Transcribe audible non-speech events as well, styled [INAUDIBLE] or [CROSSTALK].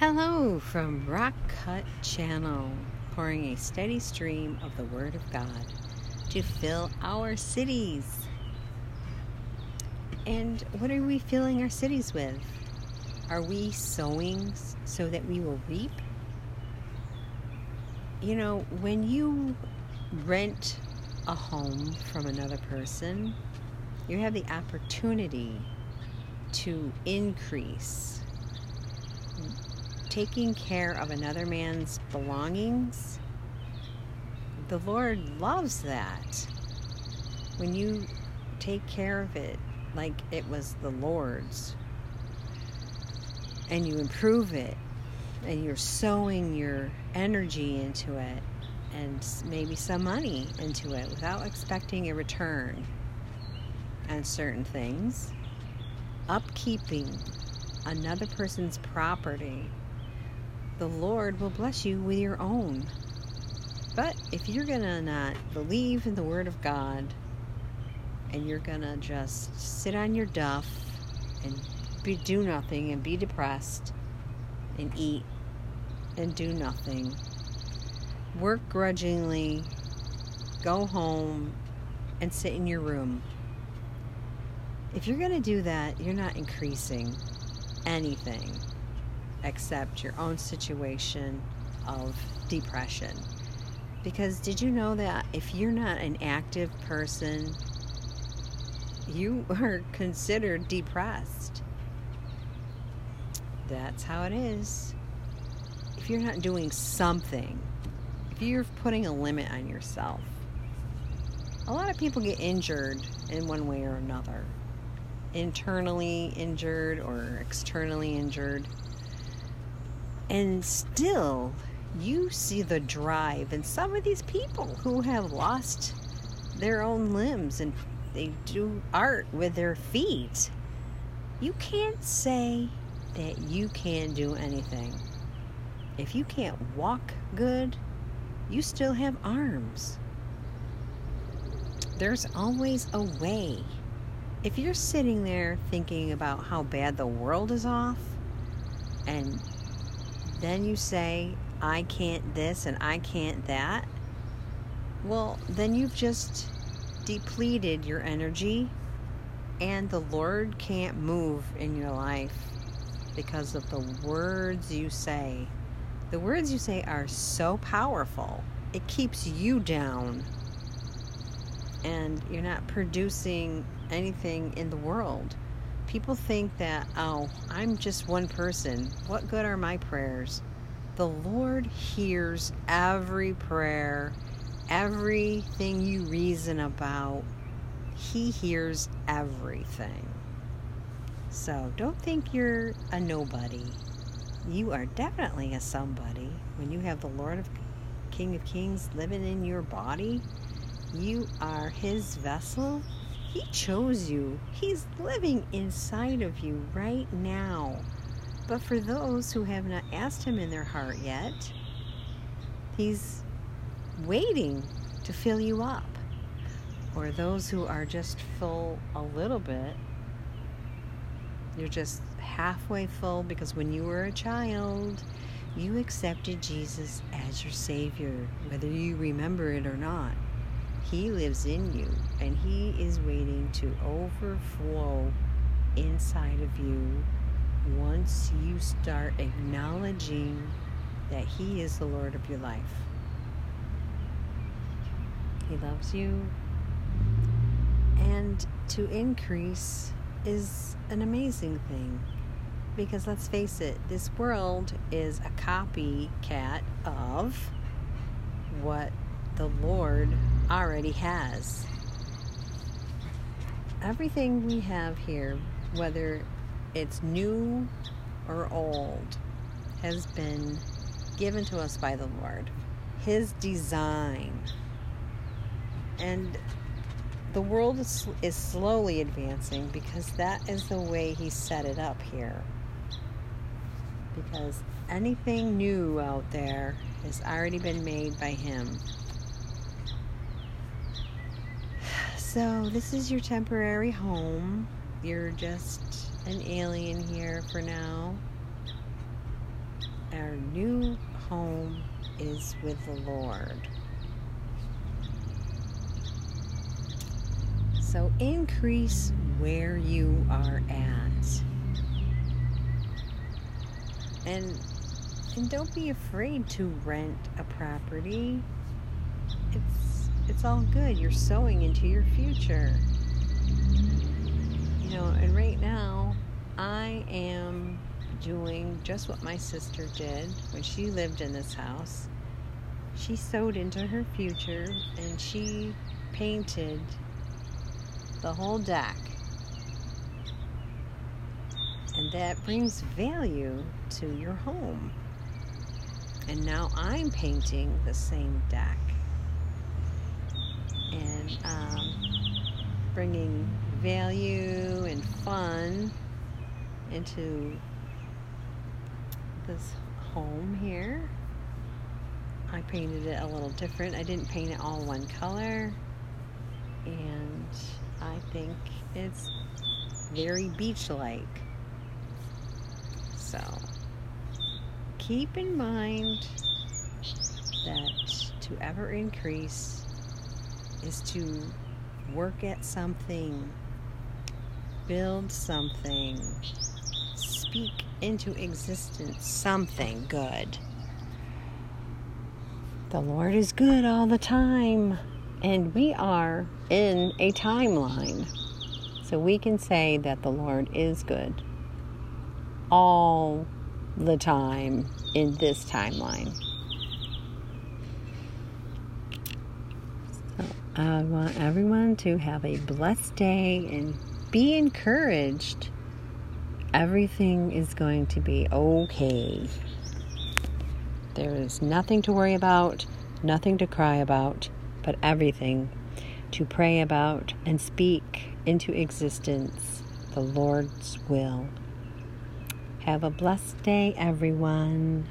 Hello from Rock Cut Channel, pouring a steady stream of the Word of God to fill our cities. And what are we filling our cities with? Are we sowing so that we will reap? You know, when you rent a home from another person, you have the opportunity to increase taking care of another man's belongings. The Lord loves that. When you take care of it like it was the Lord's and you improve it and you're sowing your energy into it and maybe some money into it without expecting a return on certain things, upkeeping another person's property, the Lord will bless you with your own. But if you're going to not believe in the Word of God and you're going to just sit on your duff and be, do nothing and be depressed and eat and do nothing, work grudgingly, go home and sit in your room. If you're going to do that, you're not increasing anything except your own situation of depression. Because did you know that if you're not an active person, you [LAUGHS] are considered depressed? That's how it is. If you're not doing something, if you're putting a limit on yourself, a lot of people get injured in one way or another internally injured or externally injured. And still, you see the drive in some of these people who have lost their own limbs and they do art with their feet. You can't say that you can't do anything. If you can't walk good, you still have arms. There's always a way. If you're sitting there thinking about how bad the world is off and then you say, I can't this and I can't that, well, then you've just depleted your energy and the Lord can't move in your life because of the words you say. The words you say are so powerful, it keeps you down. And you're not producing anything in the world people think that, oh, I'm just one person. What good are my prayers? The Lord hears every prayer, everything you reason about. He hears everything. So don't think you're a nobody. You are definitely a somebody. When you have the Lord of King of Kings living in your body, you are his vessel he chose you. He's living inside of you right now. But for those who have not asked Him in their heart yet, He's waiting to fill you up. Or those who are just full a little bit, you're just halfway full because when you were a child, you accepted Jesus as your Savior, whether you remember it or not. He lives in you and He is waiting to overflow inside of you once you start acknowledging that He is the Lord of your life. He loves you. And to increase is an amazing thing. Because let's face it, this world is a copycat of what the Lord already has. Everything we have here, whether it's new or old, has been given to us by the Lord. His design. And the world is, is slowly advancing because that is the way He set it up here. Because anything new out there has already been made by Him. So, this is your temporary home. You're just an alien here for now. Our new home is with the Lord. So increase where you are at. And and don't be afraid to rent a property. It's it's all good. You're sowing into your future. You know, and right now I am doing just what my sister did when she lived in this house. She sowed into her future and she painted the whole deck. And that brings value to your home. And now I'm painting the same deck and um, bringing value and fun into this home here. I painted it a little different. I didn't paint it all one color. And I think it's very beach like. So keep in mind that to ever increase is to work at something, build something, speak into existence something good. The Lord is good all the time, and we are in a timeline. So we can say that the Lord is good all the time in this timeline. So I want everyone to have a blessed day and be encouraged. Everything is going to be okay. There is nothing to worry about, nothing to cry about, but everything to pray about and speak into existence the Lord's will. Have a blessed day, everyone.